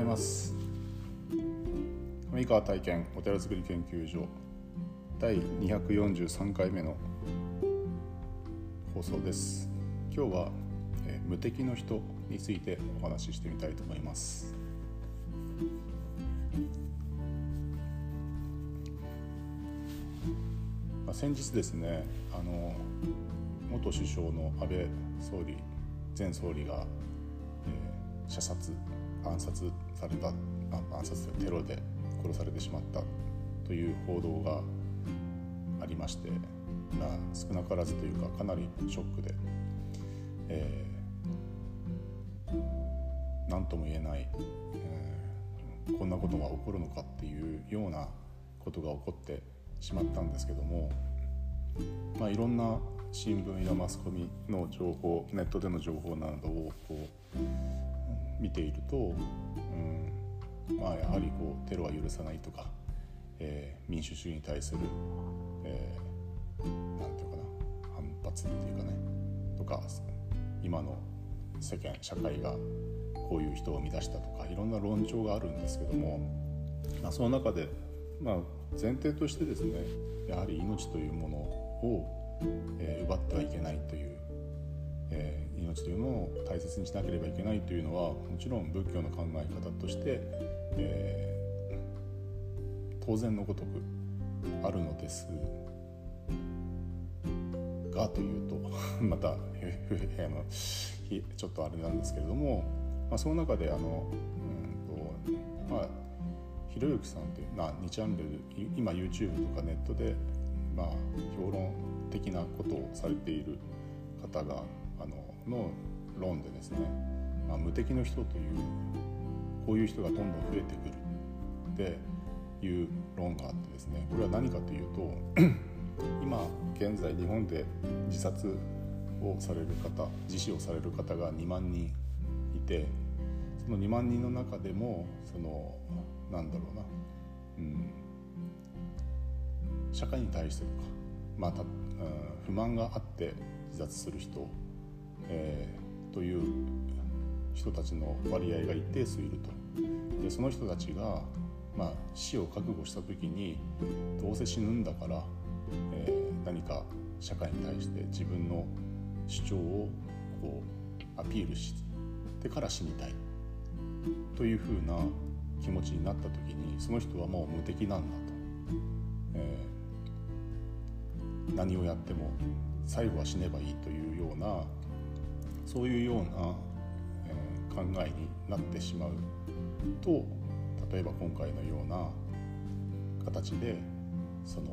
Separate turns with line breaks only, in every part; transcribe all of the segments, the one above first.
ございます。上川体験お寺づくり研究所第243回目の放送です。今日は、えー、無敵の人についてお話ししてみたいと思います。まあ、先日ですねあの元首相の安倍総理前総理が、えー、射殺暗殺された暗殺テロで殺されてしまったという報道がありまして、ま、少なからずというかかなりショックで、えー、何とも言えない、えー、こんなことが起こるのかっていうようなことが起こってしまったんですけども、まあ、いろんな新聞やマスコミの情報ネットでの情報などをこう見ていると、うんまあ、やはりこうテロは許さないとか、えー、民主主義に対する、えー、なんていうかな反発っていうかねとか今の世間社会がこういう人を生み出したとかいろんな論調があるんですけども、まあ、その中で、まあ、前提としてですねやはり命というものを、えー、奪ってはいけないという、え命というものを大切にしなければいけないというのはもちろん仏教の考え方として、えー、当然のごとくあるのですがというと また ちょっとあれなんですけれども、まあ、その中であの、うんとまあ、ひろゆきさんという、まあ、2チャンネル今 YouTube とかネットで、まあ、評論的なことをされている方があのの論でですね、まあ、無敵の人というこういう人がどんどん増えてくるっていう論があってですねこれは何かというと 今現在日本で自殺をされる方自死をされる方が2万人いてその2万人の中でもそのなんだろうな、うん、社会に対してとか、まあ、た不満があって自殺する人えー、という人たちの割合が一定数いると。でその人たちが、まあ、死を覚悟した時にどうせ死ぬんだから、えー、何か社会に対して自分の主張をこうアピールしてから死にたい。というふうな気持ちになった時にその人はもう無敵なんだと、えー、何をやっても最後は死ねばいいというようなそういうような、え、考えになってしまうと例えば今回のような形でその、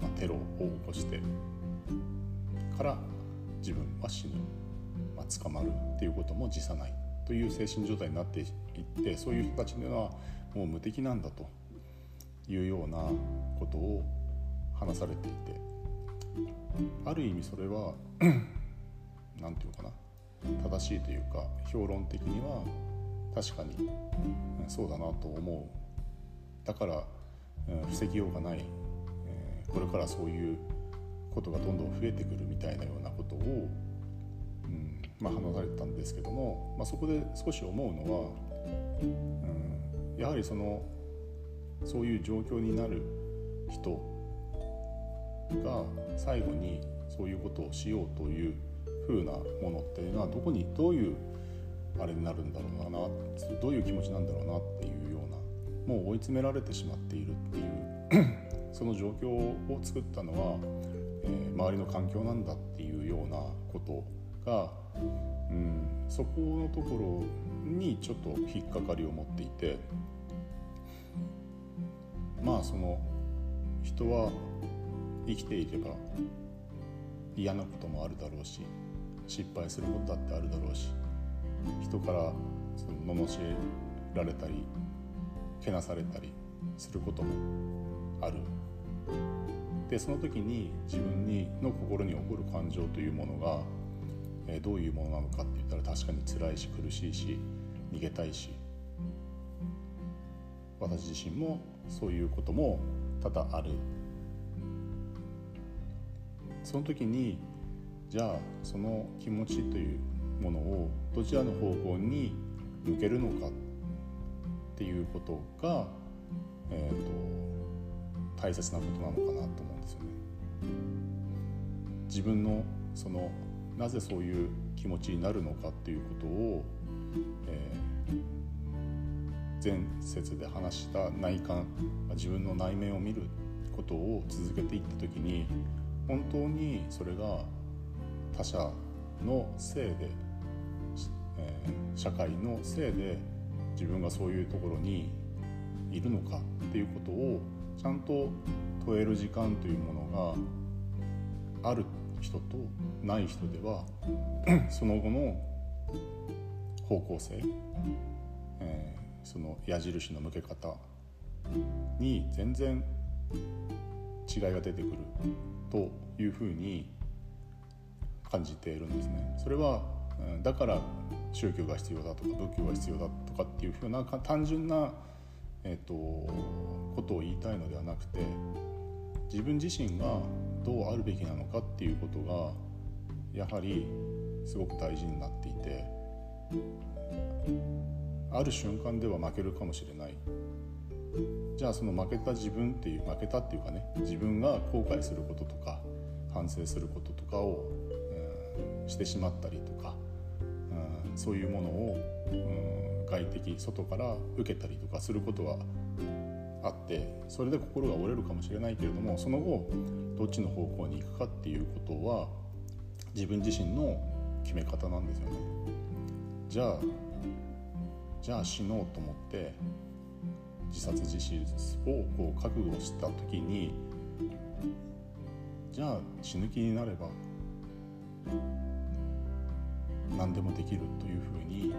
まあ、テロを起こしてから自分は死ぬ、まあ、捕まるっていうことも辞さないという精神状態になっていってそういう人たちにはもう無敵なんだというようなことを話されていてある意味それは 何て言うかな正しいというか評論的には確かにそうだなと思う。だから防ぎようがない。これからそういうことがどんどん増えてくるみたいなようなことを、うんまあ、話されてたんですけども、まあ、そこで少し思うのは、うん、やはりそのそういう状況になる人が最後にそういうことをしようという風なものっていうのはどこにどういうあれになるんだろうなどういう気持ちなんだろうなっていうようなもう追い詰められてしまっているっていうその状況を作ったのは、えー、周りの環境なんだっていうようなことが、うん、そこのところにちょっと引っかかりを持っていてまあその人は生きていれば嫌なこともあるだろうし失敗することだってあるだろうし人からその罵られたりけなされたりすることもある。でその時に自分にの心に起こる感情というものが、えー、どういうものなのかって言ったら確かに辛いし苦しいし逃げたいし。私自身もそういうことも多々ある。その時にじゃあその気持ちというものをどちらの方向に向けるのかっていうことが、えーと、大切なことなのかなと思うんですよね。自分のそのなぜそういう気持ちになるのかっていうことを、えー、前節で話した内観自分の内面を見ることを続けていった時に本当にそれが他者のせいで、えー、社会のせいで自分がそういうところにいるのかっていうことをちゃんと問える時間というものがある人とない人では その後の方向性、えー、その矢印の向け方に全然違いが出てくるというふうに感じているんですね。それはだから宗教が必要だとか仏教が必要だとかっていうふうな単純な、えーと、ことを言いたいのではなくて自分自身がどうあるべきなのかっていうことがやはりすごく大事になっていてある瞬間では負けるかもしれないじゃあその負けた自分っていう負けたっていうかね自分が後悔することとか反省することとかを、してしまったりとか、うん、そういうものを、うん、外的外から受けたりとかすることはあってそれで心が折れるかもしれないけれどもその後どっちの方向に行くかっていうことは自分自身の決め方なんですよね。じゃあじゃあ死のうと思って自殺自死をこう覚悟した時にじゃあ死ぬ気になれば何でもできるというふうに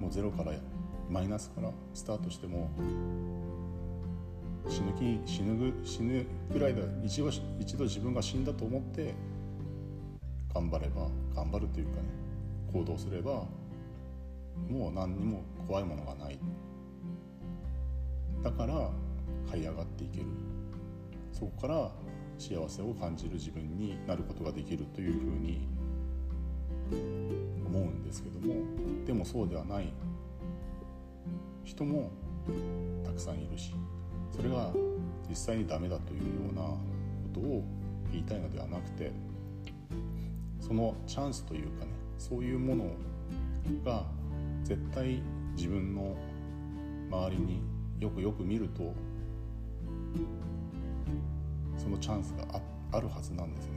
もうゼロからマイナスからスタートしても死ぬ気死ぬ死ぬぐらいだ一度一度自分が死んだと思って頑張れば頑張るというかね行動すればもう何にも怖いものがない。だから這い上がっていける。そこから幸せを感じる自分になることができるというふうに思うんですけどもでもそうではない人もたくさんいるしそれが実際にダメだというようなことを言いたいのではなくてそのチャンスというかねそういうものが絶対自分の周りによくよく見るとそのチャンスがあるはずなんですね。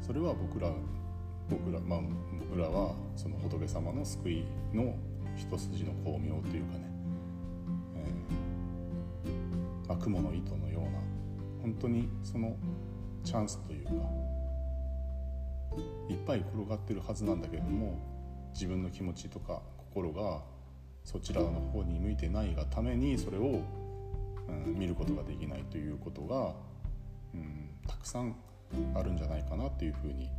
それは僕ら僕らまあ僕らはその仏様の救いの一筋の光明というかね、えーまあ、雲の糸のような本当にそのチャンスというかいっぱい転がってるはずなんだけれども自分の気持ちとか心がそちらの方に向いてないがためにそれを、うん、見ることができないということが、うん、たくさんあるんじゃないかなというふうに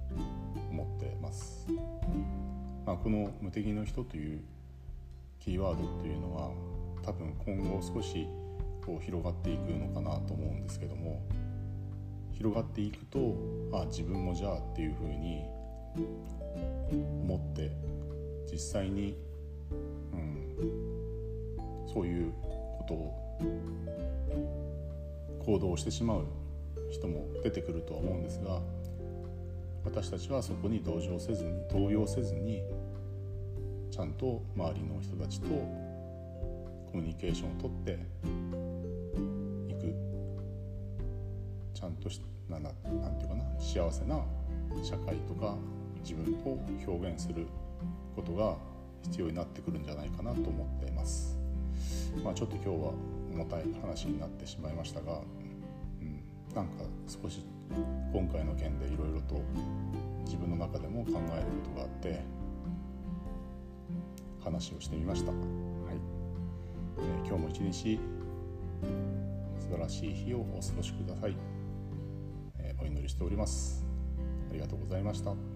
思ってます。まあ、この「無敵の人」というキーワードというのは多分今後少しこう広がっていくのかなと思うんですけども広がっていくとあ自分もじゃあっていうふうに思って実際にうん、そういうことを行動してしまう人も出てくるとは思うんですが私たちはそこに同情せずに動揺せずにちゃんと周りの人たちとコミュニケーションをとっていくちゃんとしななんていうかな幸せな社会とか自分を表現することが必要になってくるんじゃないかなと思っています。まあ、ちょっと今日は重たい話になってしまいましたが、なんか少し今回の件でいろいろと自分の中でも考えることがあって話をしてみました。はいえー、今日も一日素晴らしい日をお過ごしください、えー、お祈りしております。ありがとうございました。